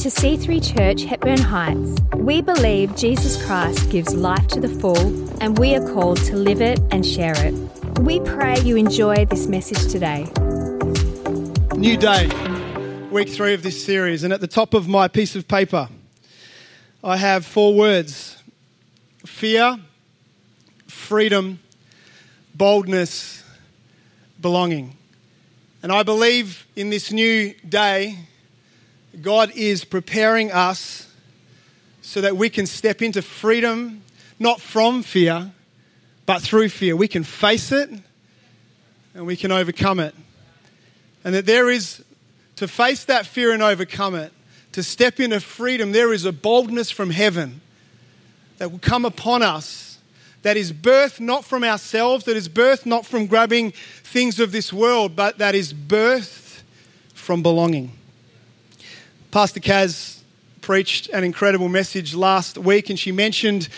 to C3 Church, Hepburn Heights. We believe Jesus Christ gives life to the full, and we are called to live it and share it. We pray you enjoy this message today. New day, week three of this series, and at the top of my piece of paper, I have four words fear, freedom, boldness, belonging. And I believe in this new day, God is preparing us so that we can step into freedom, not from fear, but through fear. We can face it and we can overcome it. And that there is, to face that fear and overcome it, to step into freedom, there is a boldness from heaven that will come upon us that is birthed not from ourselves, that is birthed not from grabbing things of this world, but that is birthed from belonging. Pastor Kaz preached an incredible message last week, and she mentioned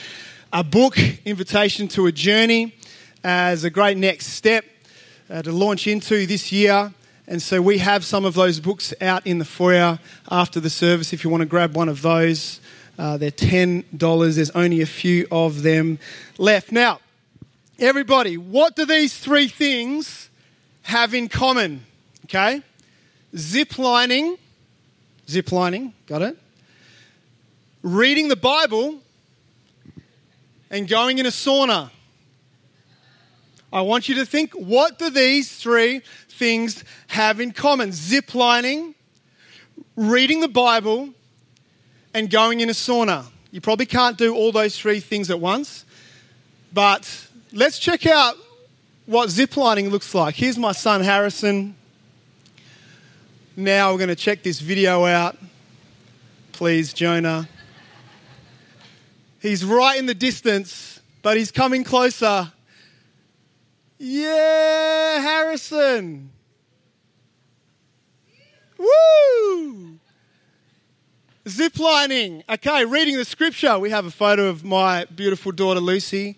a book, Invitation to a Journey, as a great next step uh, to launch into this year. And so we have some of those books out in the foyer after the service if you want to grab one of those. Uh, they're $10. There's only a few of them left. Now, everybody, what do these three things have in common? Okay? Zip lining, zip lining, got it? Reading the Bible and going in a sauna. I want you to think what do these three things have in common? Zip lining, reading the Bible, and going in a sauna. You probably can't do all those three things at once, but let's check out what ziplining looks like. Here's my son Harrison. Now we're going to check this video out. Please, Jonah. He's right in the distance, but he's coming closer. Yeah, Harrison. Woo! Ziplining. Okay, reading the scripture. We have a photo of my beautiful daughter Lucy,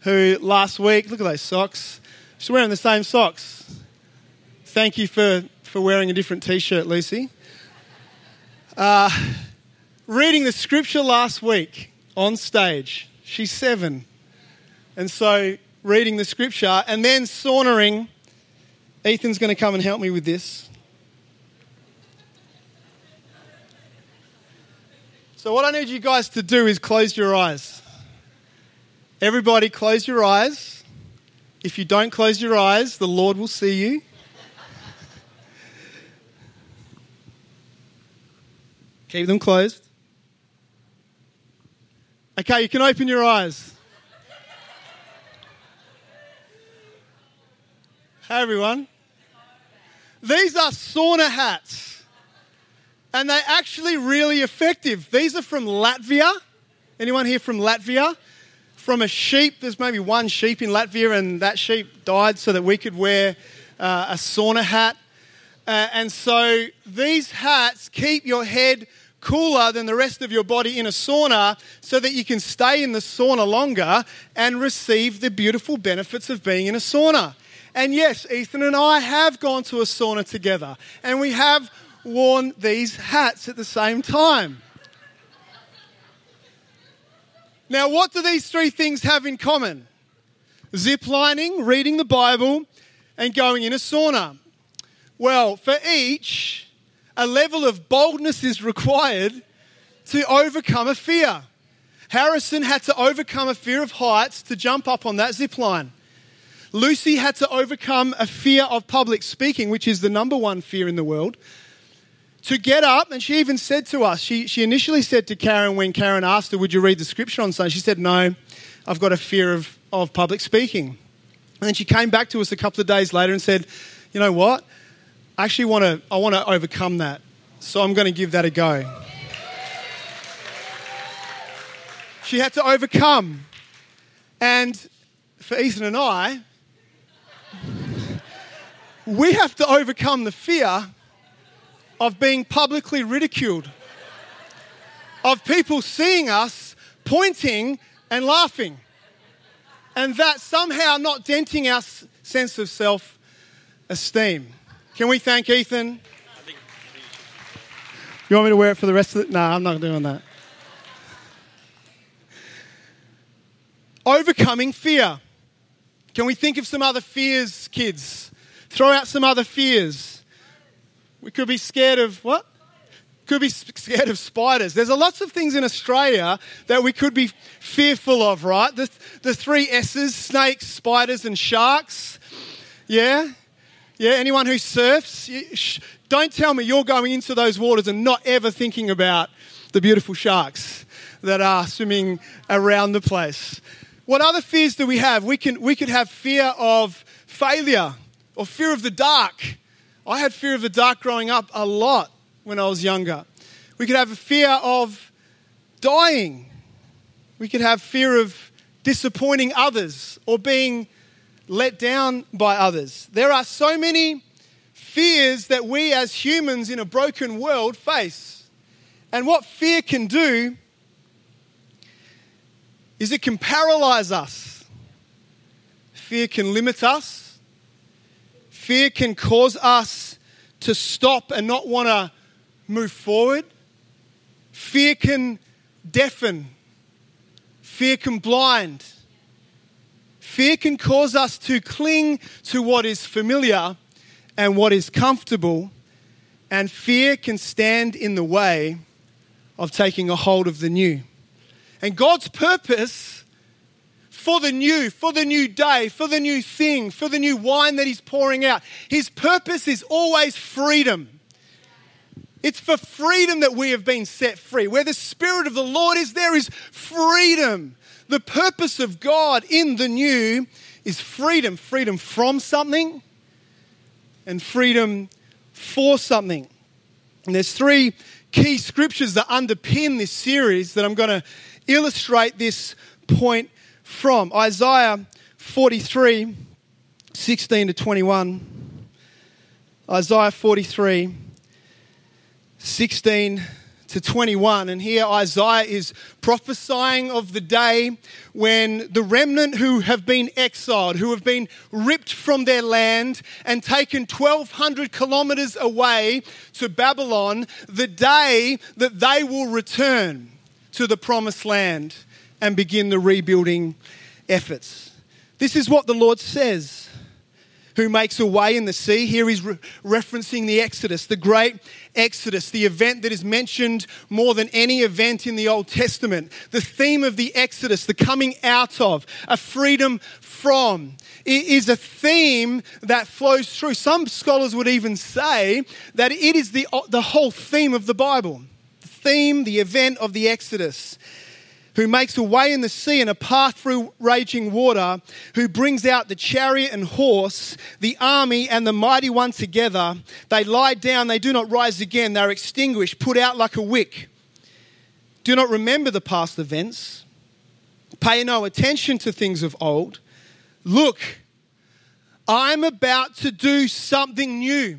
who last week, look at those socks. She's wearing the same socks. Thank you for, for wearing a different t shirt, Lucy. Uh, reading the scripture last week on stage. She's seven. And so, reading the scripture and then sauntering. Ethan's going to come and help me with this. So, what I need you guys to do is close your eyes. Everybody, close your eyes. If you don't close your eyes, the Lord will see you. Keep them closed. Okay, you can open your eyes. Hey, everyone. These are sauna hats and they're actually really effective. These are from Latvia. Anyone here from Latvia? From a sheep, there's maybe one sheep in Latvia, and that sheep died so that we could wear uh, a sauna hat. Uh, and so these hats keep your head cooler than the rest of your body in a sauna so that you can stay in the sauna longer and receive the beautiful benefits of being in a sauna. And yes, Ethan and I have gone to a sauna together, and we have worn these hats at the same time. Now, what do these three things have in common? Ziplining, reading the Bible, and going in a sauna. Well, for each, a level of boldness is required to overcome a fear. Harrison had to overcome a fear of heights to jump up on that zip line. Lucy had to overcome a fear of public speaking, which is the number one fear in the world, to get up, and she even said to us, she, she initially said to Karen when Karen asked her, Would you read the scripture on Sunday? She said, No, I've got a fear of, of public speaking. And then she came back to us a couple of days later and said, You know what? I actually want to, I want to overcome that. So I'm going to give that a go. She had to overcome. And for Ethan and I, we have to overcome the fear of being publicly ridiculed, of people seeing us pointing and laughing, and that somehow not denting our sense of self esteem. Can we thank Ethan? You want me to wear it for the rest of the? No, I'm not doing that. Overcoming fear. Can we think of some other fears, kids? Throw out some other fears. We could be scared of what? Could be scared of spiders. There's a lots of things in Australia that we could be fearful of, right? The, the three S's snakes, spiders, and sharks. Yeah? Yeah, anyone who surfs, don't tell me you're going into those waters and not ever thinking about the beautiful sharks that are swimming around the place. What other fears do we have? We, can, we could have fear of failure or fear of the dark. I had fear of the dark growing up a lot when I was younger. We could have a fear of dying. We could have fear of disappointing others or being let down by others. There are so many fears that we as humans in a broken world face. And what fear can do is it can paralyze us. Fear can limit us. Fear can cause us to stop and not want to move forward. Fear can deafen. Fear can blind. Fear can cause us to cling to what is familiar and what is comfortable, and fear can stand in the way of taking a hold of the new. And God's purpose for the new, for the new day, for the new thing, for the new wine that He's pouring out, His purpose is always freedom. It's for freedom that we have been set free. Where the Spirit of the Lord is, there is freedom. The purpose of God in the new is freedom freedom from something and freedom for something. And there's three key scriptures that underpin this series that I'm going to illustrate this point from. Isaiah 43, 16 to 21. Isaiah 43, 16 to 21. And here Isaiah is prophesying of the day when the remnant who have been exiled, who have been ripped from their land and taken 1,200 kilometers away to Babylon, the day that they will return to the promised land and begin the rebuilding efforts. This is what the Lord says who makes a way in the sea. Here he's re- referencing the Exodus, the great Exodus, the event that is mentioned more than any event in the Old Testament. The theme of the Exodus, the coming out of, a freedom from, is a theme that flows through. Some scholars would even say that it is the, the whole theme of the Bible. The theme, the event of the Exodus who makes a way in the sea and a path through raging water, who brings out the chariot and horse, the army and the mighty one together. They lie down, they do not rise again, they're extinguished, put out like a wick. Do not remember the past events, pay no attention to things of old. Look, I'm about to do something new.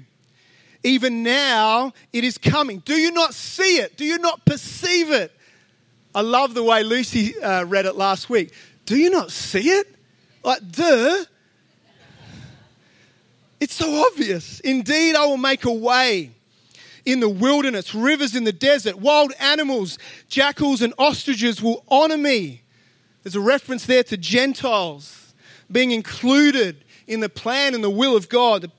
Even now, it is coming. Do you not see it? Do you not perceive it? I love the way Lucy uh, read it last week. Do you not see it? Like, duh. It's so obvious. Indeed, I will make a way in the wilderness, rivers in the desert, wild animals, jackals and ostriches will honor me. There's a reference there to Gentiles being included in the plan and the will of God, the,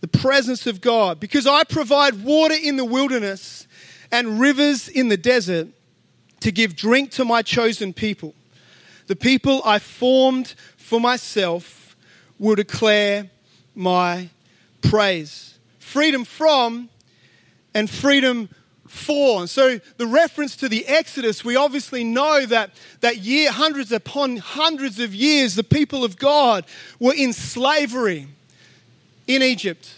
the presence of God. Because I provide water in the wilderness and rivers in the desert to give drink to my chosen people. The people I formed for myself will declare my praise. Freedom from and freedom for. So the reference to the Exodus, we obviously know that that year, hundreds upon hundreds of years, the people of God were in slavery in Egypt.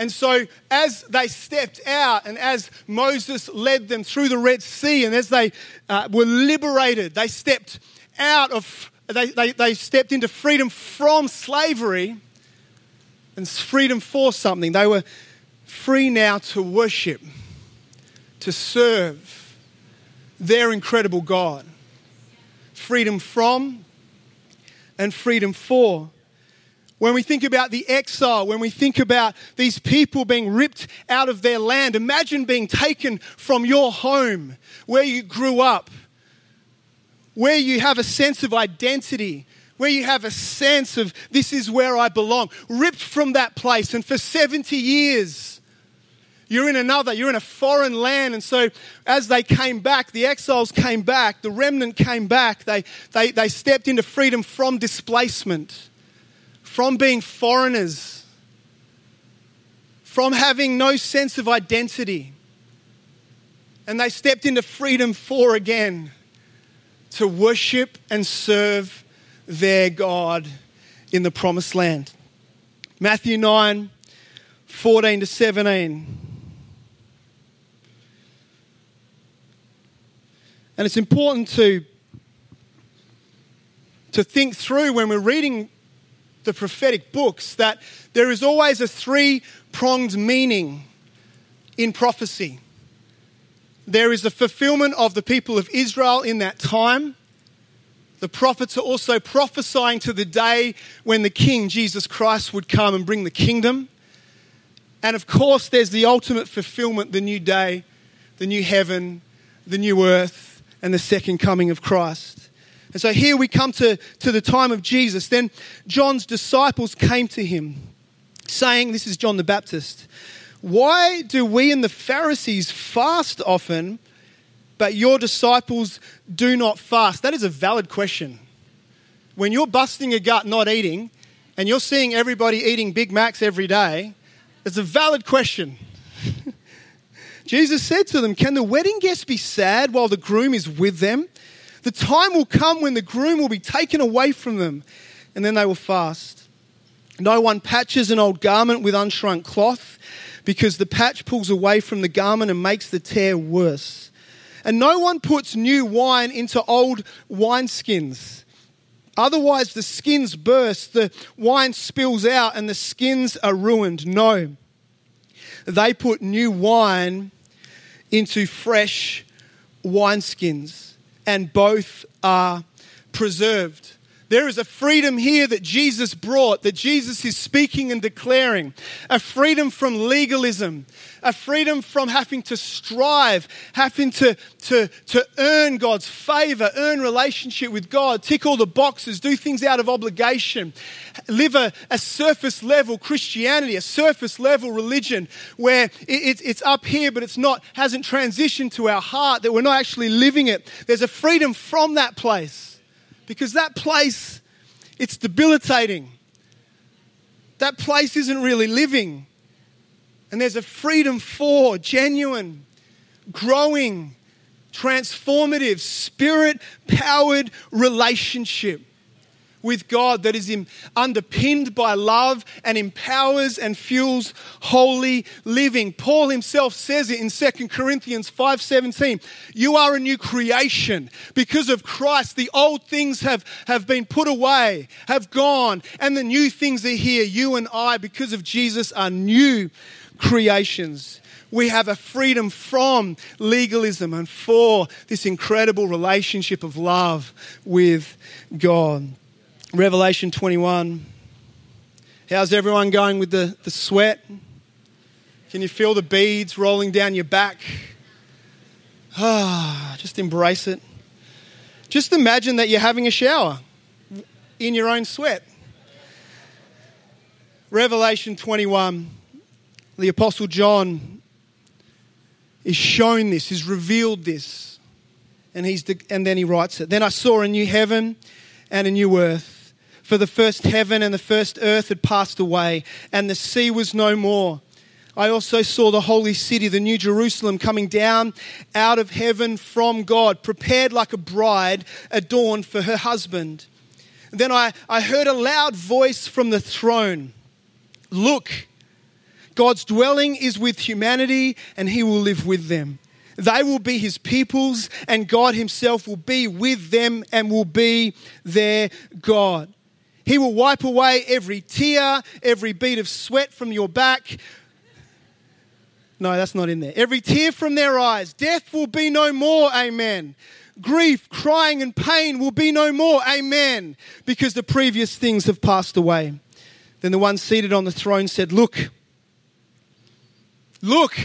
And so, as they stepped out and as Moses led them through the Red Sea, and as they uh, were liberated, they stepped out of, they, they, they stepped into freedom from slavery and freedom for something. They were free now to worship, to serve their incredible God. Freedom from and freedom for. When we think about the exile, when we think about these people being ripped out of their land, imagine being taken from your home, where you grew up, where you have a sense of identity, where you have a sense of this is where I belong, ripped from that place. And for 70 years, you're in another, you're in a foreign land. And so, as they came back, the exiles came back, the remnant came back, they, they, they stepped into freedom from displacement from being foreigners, from having no sense of identity. And they stepped into freedom for again to worship and serve their God in the promised land. Matthew 9 14 to 17. And it's important to, to think through when we're reading the prophetic books that there is always a three pronged meaning in prophecy. There is the fulfillment of the people of Israel in that time. The prophets are also prophesying to the day when the King, Jesus Christ, would come and bring the kingdom. And of course, there's the ultimate fulfillment the new day, the new heaven, the new earth, and the second coming of Christ. And so here we come to, to the time of Jesus. Then John's disciples came to him, saying, This is John the Baptist. Why do we and the Pharisees fast often, but your disciples do not fast? That is a valid question. When you're busting a gut not eating, and you're seeing everybody eating Big Macs every day, it's a valid question. Jesus said to them, Can the wedding guests be sad while the groom is with them? The time will come when the groom will be taken away from them, and then they will fast. No one patches an old garment with unshrunk cloth, because the patch pulls away from the garment and makes the tear worse. And no one puts new wine into old wineskins. Otherwise, the skins burst, the wine spills out, and the skins are ruined. No. They put new wine into fresh wineskins and both are preserved. There is a freedom here that Jesus brought, that Jesus is speaking and declaring. A freedom from legalism, a freedom from having to strive, having to, to, to earn God's favor, earn relationship with God, tick all the boxes, do things out of obligation, live a, a surface level Christianity, a surface level religion where it, it, it's up here, but it's not, hasn't transitioned to our heart, that we're not actually living it. There's a freedom from that place because that place, it's debilitating. That place isn't really living. And there's a freedom for genuine, growing, transformative, spirit powered relationship with God that is underpinned by love and empowers and fuels holy living. Paul himself says it in 2 Corinthians 5:17. You are a new creation because of Christ. The old things have, have been put away, have gone, and the new things are here. You and I, because of Jesus, are new creations. We have a freedom from legalism and for this incredible relationship of love with God. Revelation 21. How's everyone going with the, the sweat? Can you feel the beads rolling down your back? Ah, just embrace it. Just imagine that you're having a shower in your own sweat. Revelation 21, the Apostle John is shown this, is revealed this, and, he's de- and then he writes it. Then I saw a new heaven and a new earth for the first heaven and the first earth had passed away, and the sea was no more. I also saw the holy city, the new Jerusalem, coming down out of heaven from God, prepared like a bride adorned for her husband. Then I, I heard a loud voice from the throne Look, God's dwelling is with humanity, and he will live with them. They will be his peoples, and God himself will be with them and will be their God. He will wipe away every tear, every bead of sweat from your back. No, that's not in there. Every tear from their eyes. Death will be no more. Amen. Grief, crying, and pain will be no more. Amen. Because the previous things have passed away. Then the one seated on the throne said, Look, look,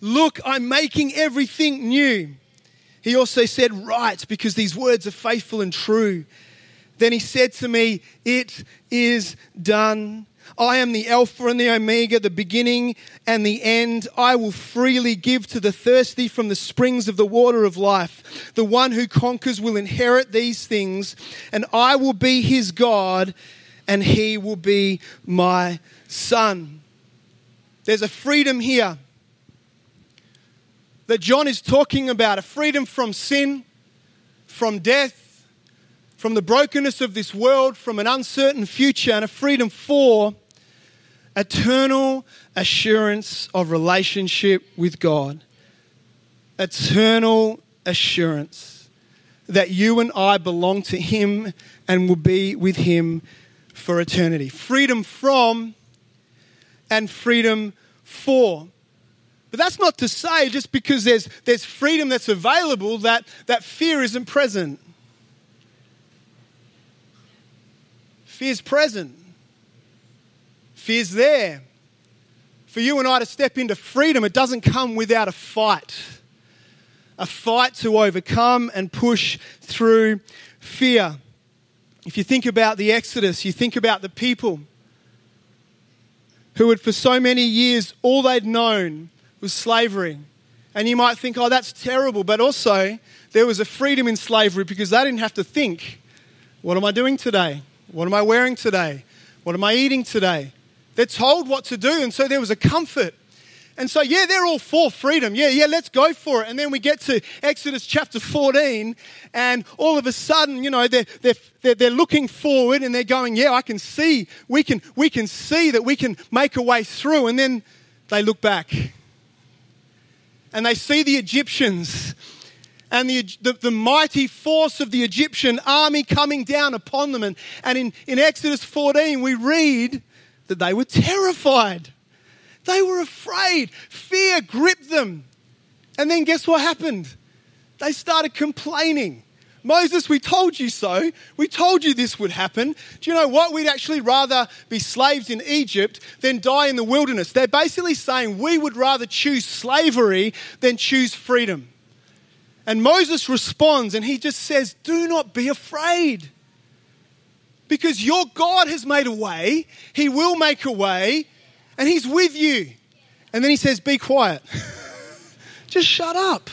look, I'm making everything new. He also said, Write, because these words are faithful and true. Then he said to me, It is done. I am the Alpha and the Omega, the beginning and the end. I will freely give to the thirsty from the springs of the water of life. The one who conquers will inherit these things, and I will be his God, and he will be my son. There's a freedom here that John is talking about a freedom from sin, from death, from the brokenness of this world, from an uncertain future, and a freedom for eternal assurance of relationship with God. Eternal assurance that you and I belong to Him and will be with Him for eternity. Freedom from and freedom for. But that's not to say just because there's, there's freedom that's available that, that fear isn't present. Fear's present. Fear's there. For you and I to step into freedom, it doesn't come without a fight. A fight to overcome and push through fear. If you think about the Exodus, you think about the people who had for so many years, all they'd known was slavery. And you might think, oh, that's terrible. But also, there was a freedom in slavery because they didn't have to think, what am I doing today? What am I wearing today? What am I eating today? They're told what to do. And so there was a comfort. And so, yeah, they're all for freedom. Yeah, yeah, let's go for it. And then we get to Exodus chapter 14, and all of a sudden, you know, they're, they're, they're, looking forward and they're going, yeah, I can see, we can, we can see that we can make a way through. And then they look back and they see the Egyptians and the, the, the, mighty force of the Egyptian army coming down upon them. And, and in, in Exodus 14, we read that they were terrified. They were afraid. Fear gripped them. And then guess what happened? They started complaining. Moses, we told you so. We told you this would happen. Do you know what? We'd actually rather be slaves in Egypt than die in the wilderness. They're basically saying we would rather choose slavery than choose freedom. And Moses responds and he just says, Do not be afraid. Because your God has made a way, He will make a way, and He's with you. And then He says, Be quiet. just shut up.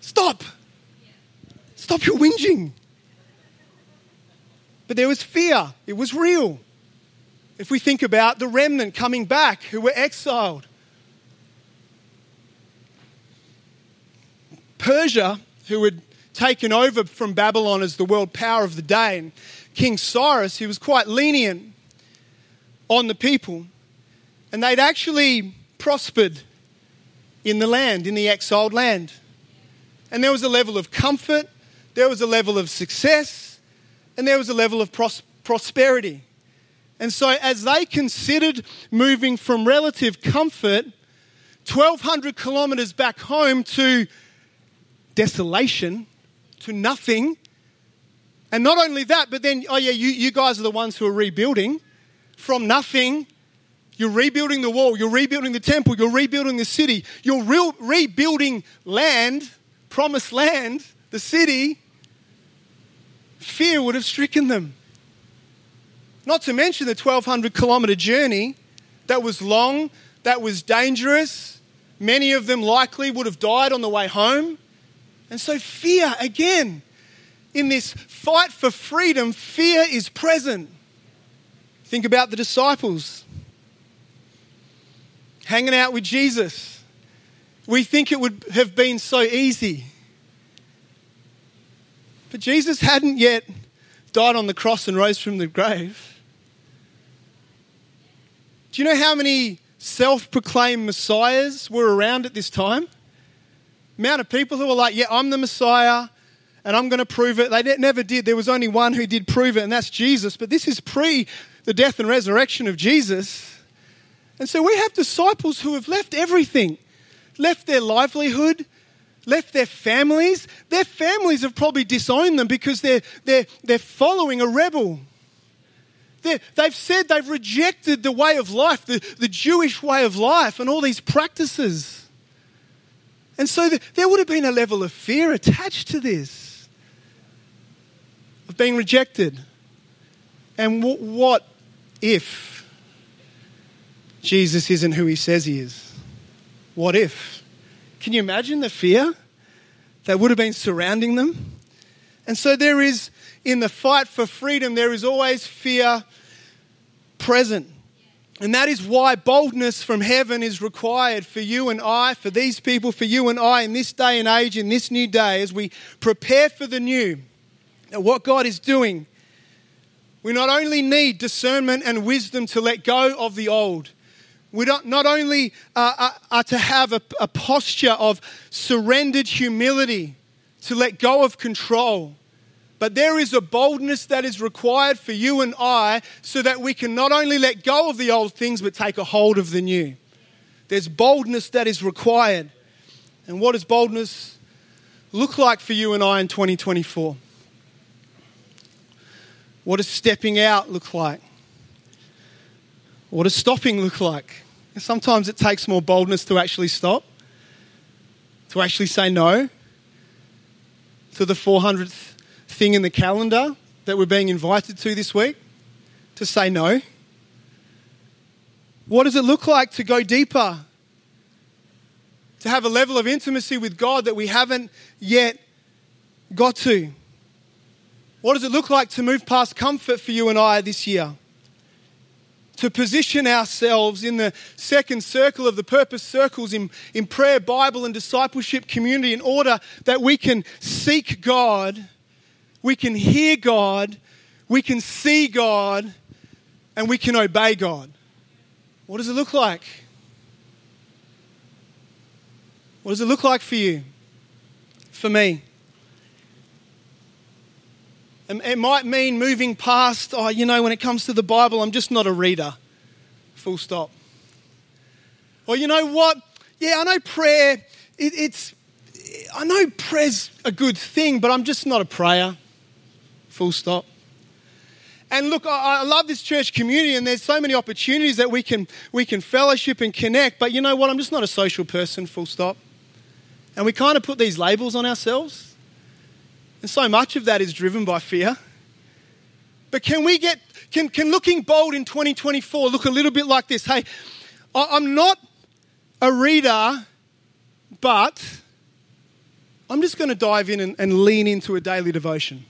Stop. Stop your whinging. But there was fear, it was real. If we think about the remnant coming back who were exiled, Persia, who had taken over from Babylon as the world power of the day, and King Cyrus, he was quite lenient on the people, and they'd actually prospered in the land, in the exiled land. And there was a level of comfort, there was a level of success, and there was a level of pros- prosperity. And so, as they considered moving from relative comfort 1,200 kilometers back home to desolation, to nothing, and not only that, but then, oh yeah, you, you guys are the ones who are rebuilding from nothing. You're rebuilding the wall, you're rebuilding the temple, you're rebuilding the city, you're re- rebuilding land, promised land, the city. Fear would have stricken them. Not to mention the 1,200 kilometer journey that was long, that was dangerous. Many of them likely would have died on the way home. And so, fear again in this fight for freedom, fear is present. Think about the disciples hanging out with Jesus. We think it would have been so easy. But Jesus hadn't yet died on the cross and rose from the grave. Do you know how many self proclaimed messiahs were around at this time? Amount of people who were like, Yeah, I'm the Messiah and I'm going to prove it. They never did. There was only one who did prove it, and that's Jesus. But this is pre the death and resurrection of Jesus. And so we have disciples who have left everything, left their livelihood, left their families. Their families have probably disowned them because they're, they're, they're following a rebel. they've said they've rejected the way of life, the, the Jewish way of life, and all these practices. And so the, there would have been a level of fear attached to this, of being rejected. And w- what if Jesus isn't who he says he is? What if? Can you imagine the fear that would have been surrounding them? And so there is, in the fight for freedom, there is always fear present. And that is why boldness from heaven is required for you and I, for these people, for you and I in this day and age, in this new day, as we prepare for the new. And what God is doing, we not only need discernment and wisdom to let go of the old, we don't, not only uh, are, are to have a, a posture of surrendered humility to let go of control, but there is a boldness that is required for you and I so that we can not only let go of the old things but take a hold of the new. There's boldness that is required. And what does boldness look like for you and I in 2024? What does stepping out look like? What does stopping look like? Sometimes it takes more boldness to actually stop, to actually say no to the 400th thing in the calendar that we're being invited to this week to say no? What does it look like to go deeper? To have a level of intimacy with God that we haven't yet got to? What does it look like to move past comfort for you and I this year? To position ourselves in the second circle of the purpose circles in, in prayer, Bible, and discipleship community in order that we can seek God we can hear God, we can see God, and we can obey God. What does it look like? What does it look like for you? For me? It might mean moving past, oh, you know, when it comes to the Bible, I'm just not a reader. Full stop. Or you know what? Yeah, I know prayer, it, it's, I know prayer's a good thing, but I'm just not a prayer. Full stop. And look, I, love this church community, and there's so many opportunities that we can, we can fellowship and connect. But you know what? I'm just not a social person, full stop. And we kind of put these labels on ourselves. And so much of that is driven by fear. But can we get, can, can looking bold in 2024 look a little bit like this? Hey, I'm not a reader, but I'm just going to dive in and, and lean into a daily devotion.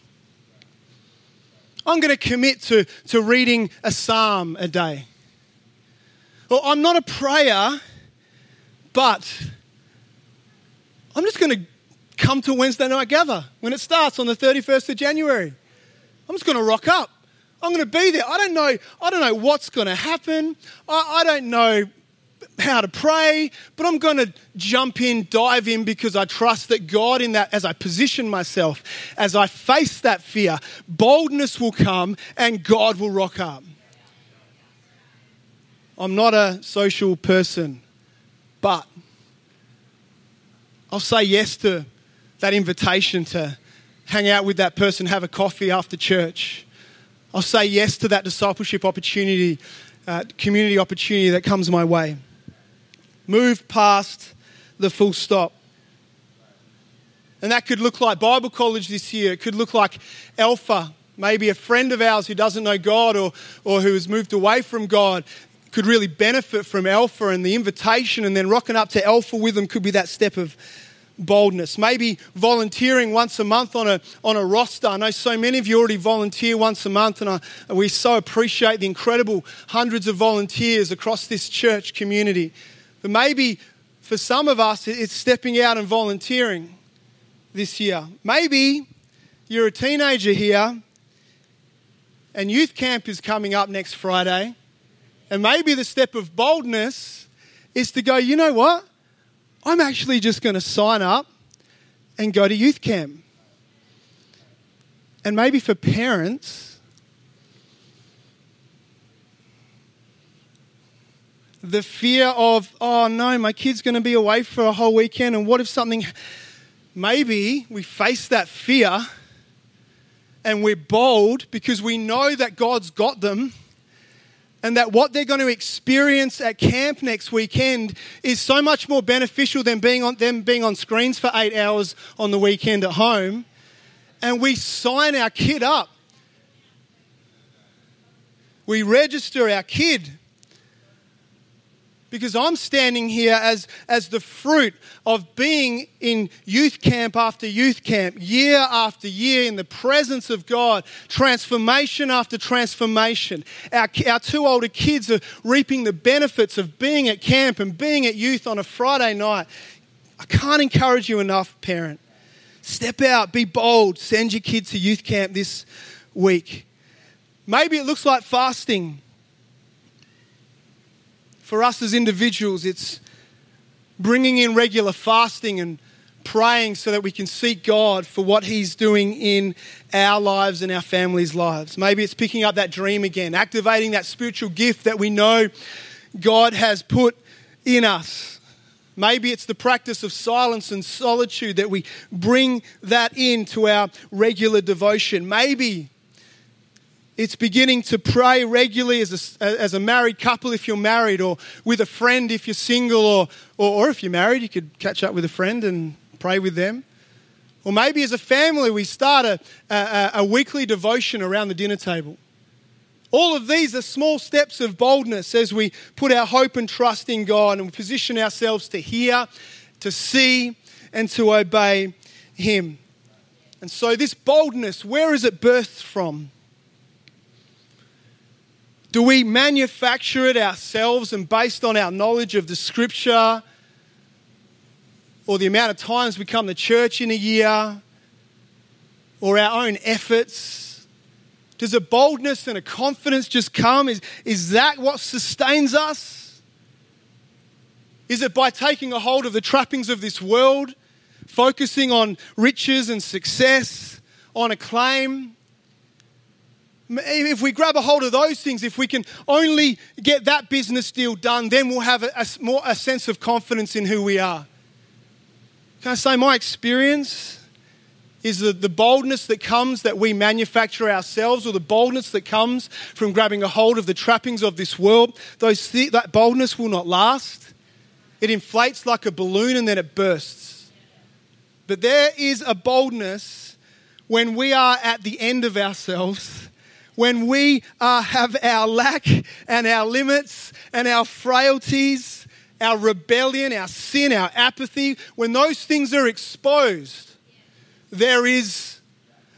I'm going to commit to, to reading a psalm a day. Or I'm not a prayer, but I'm just going to come to Wednesday night gather when it starts on the 31st of January. I'm just going to rock up. I'm going to be there. I don't know. I don't know what's going to happen. I, I don't know how to pray, but I'm going to jump in, dive in because I trust that God, in that, as I position myself, as I face that fear, boldness will come and God will rock up. I'm not a social person, but I'll say yes to that invitation to hang out with that person, have a coffee after church. I'll say yes to that discipleship opportunity, uh, community opportunity that comes my way. Move past the full stop. And that could look like Bible college this year. It could look like Alpha, maybe a friend of ours who doesn't know God or, or who has moved away from God could really benefit from Alpha and the invitation, and then rocking up to Alpha with them could be that step of boldness. Maybe volunteering once a month on a, on a roster. I know so many of you already volunteer once a month, and I, we so appreciate the incredible hundreds of volunteers across this church community. But maybe for some of us, it's stepping out and volunteering this year. Maybe you're a teenager here and youth camp is coming up next Friday. And maybe the step of boldness is to go, you know what? I'm actually just going to sign up and go to youth camp. And maybe for parents, the fear of, oh no, my kid's going to be away for a whole weekend, and what if something. Maybe we face that fear and we're bold because we know that God's got them and that what they're going to experience at camp next weekend is so much more beneficial than being on them being on screens for eight hours on the weekend at home. And we sign our kid up. We register our kid because I'm standing here as, as the fruit of being in youth camp after youth camp, year after year, in the presence of God, transformation after transformation. Our, our two older kids are reaping the benefits of being at camp and being at youth on a Friday night. I can't encourage you enough, parent. Step out, be bold, send your kids to youth camp this week. Maybe it looks like fasting for us as individuals, it's bringing in regular fasting and praying so that we can seek God for what He's doing in our lives and our families' lives. Maybe it's picking up that dream again, activating that spiritual gift that we know God has put in us. Maybe it's the practice of silence and solitude that we bring that into our regular devotion. Maybe it's beginning to pray regularly as a, as a married couple if you're married, or with a friend if you're single, or, or, or if you're married, you could catch up with a friend and pray with them. Or maybe as a family, we start a, a, a weekly devotion around the dinner table. All of these are small steps of boldness as we put our hope and trust in God and position ourselves to hear, to see, and to obey Him. And so, this boldness, where is it birthed from? Do we manufacture it ourselves and based on our knowledge of the scripture or the amount of times we come to church in a year or our own efforts? Does a boldness and a confidence just come? Is, is that what sustains us? Is it by taking a hold of the trappings of this world, focusing on riches and success, on acclaim? If we grab a hold of those things, if we can only get that business deal done, then we'll have a, a, more, a sense of confidence in who we are. Can I say my experience is the, the boldness that comes that we manufacture ourselves, or the boldness that comes from grabbing a hold of the trappings of this world, those th- that boldness will not last. It inflates like a balloon and then it bursts. But there is a boldness when we are at the end of ourselves when we uh, have our lack and our limits and our frailties, our rebellion, our sin, our apathy, when those things are exposed, there is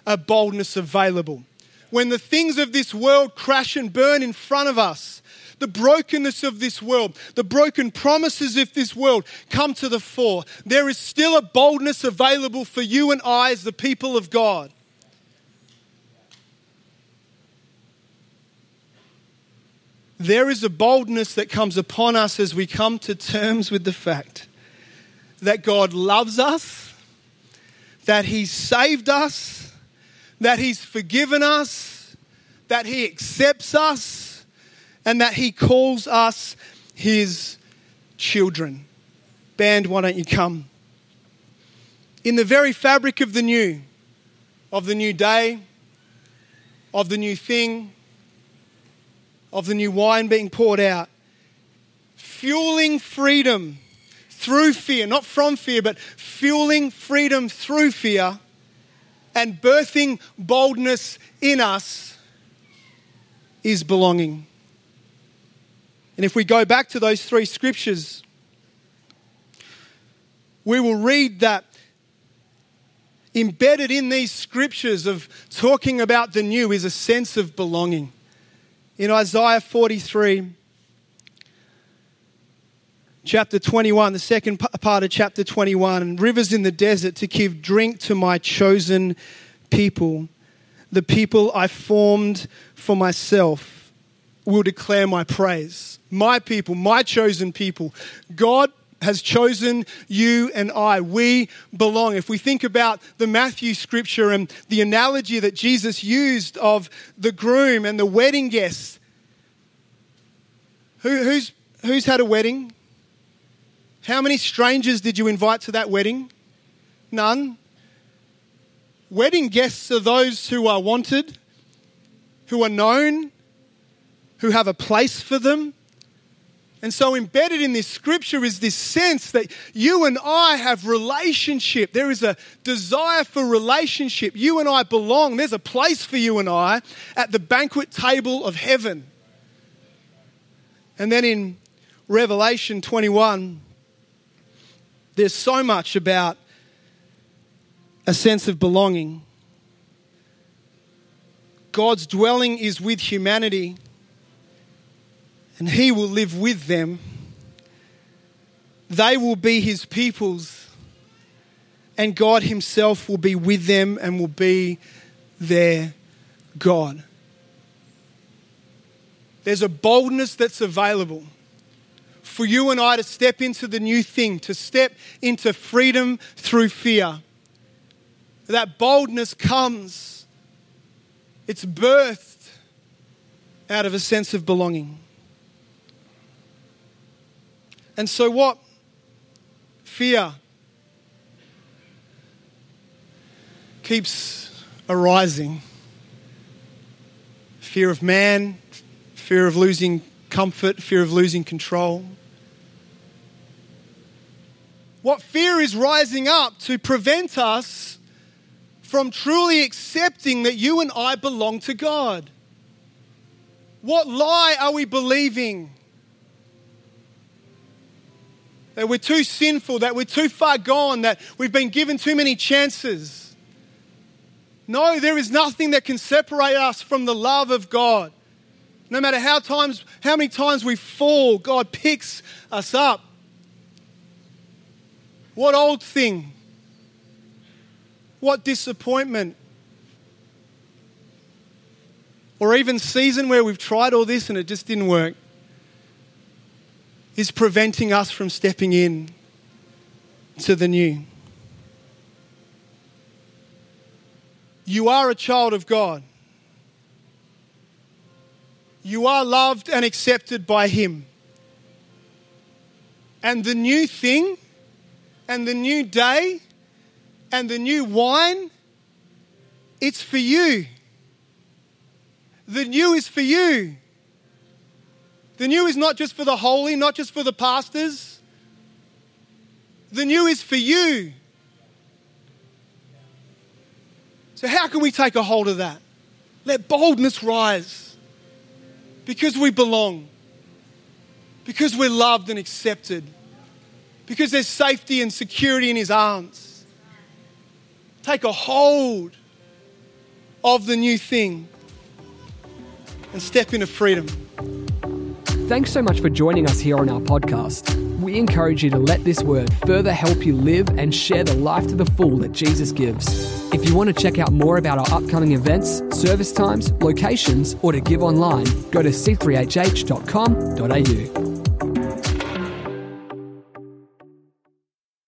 a boldness available. When the things of this world crash and burn in front of us, the brokenness of this world, the broken promises of this world come to the fore, there is still a boldness available for you and I as the people of God. There is a boldness that comes upon us as we come to terms with the fact that God loves us, that He's saved us, that He's forgiven us, that He accepts us, and that He calls us His children. Band, why don't you come? In the very fabric of the new, of the new day, of the new thing, of the new wine being poured out, fueling freedom through fear, not from fear, but fueling freedom through fear and birthing boldness in us is belonging. And if we go back to those three scriptures, we will read that embedded in these scriptures of talking about the new is a sense of belonging in Isaiah 43, chapter 21, the second part of chapter 21, and rivers in the desert to give drink to my chosen people, the people I formed for myself, will declare my praise. My people, my chosen people. God has chosen you and I. We belong. If we think about the Matthew scripture and the analogy that Jesus used of the groom and the wedding guests, who, who's, who's had a wedding? How many strangers did you invite to that wedding? None. Wedding guests are those who are wanted, who are known, who have a place for them. And so, embedded in this scripture is this sense that you and I have relationship. There is a desire for relationship. You and I belong. There's a place for you and I at the banquet table of heaven. And then in Revelation 21, there's so much about a sense of belonging. God's dwelling is with humanity and he will live with them. They will be his peoples, and God himself will be with them and will be their God. There's a boldness that's available for you and I to step into the new thing, to step into freedom through fear. That boldness comes, it's birthed out of a sense of belonging. And so, what? Fear keeps arising. Fear of man, fear of losing comfort, fear of losing control. What fear is rising up to prevent us from truly accepting that you and I belong to God? What lie are we believing? That we're too sinful, that we're too far gone, that we've been given too many chances. No, there is nothing that can separate us from the love of God. No matter how times how many times we fall, God picks us up. What old thing? What disappointment? Or even season where we've tried all this and it just didn't work is preventing us from stepping in to the new. You are a child of God. You are loved and accepted by Him. And the new thing, and the new day, and the new wine, it's for you. The new is for you. The new is not just for the holy, not just for the pastors. The new is for you. So, how can we take a hold of that? Let boldness rise because we belong, because we're loved and accepted, because there's safety and security in His arms. Take a hold of the new thing and step into freedom. Thanks so much for joining us here on our podcast. We encourage you to let this word further help you live and share the life to the full that Jesus gives. If you want to check out more about our upcoming events, service times, locations, or to give online, go to c3hh.com.au.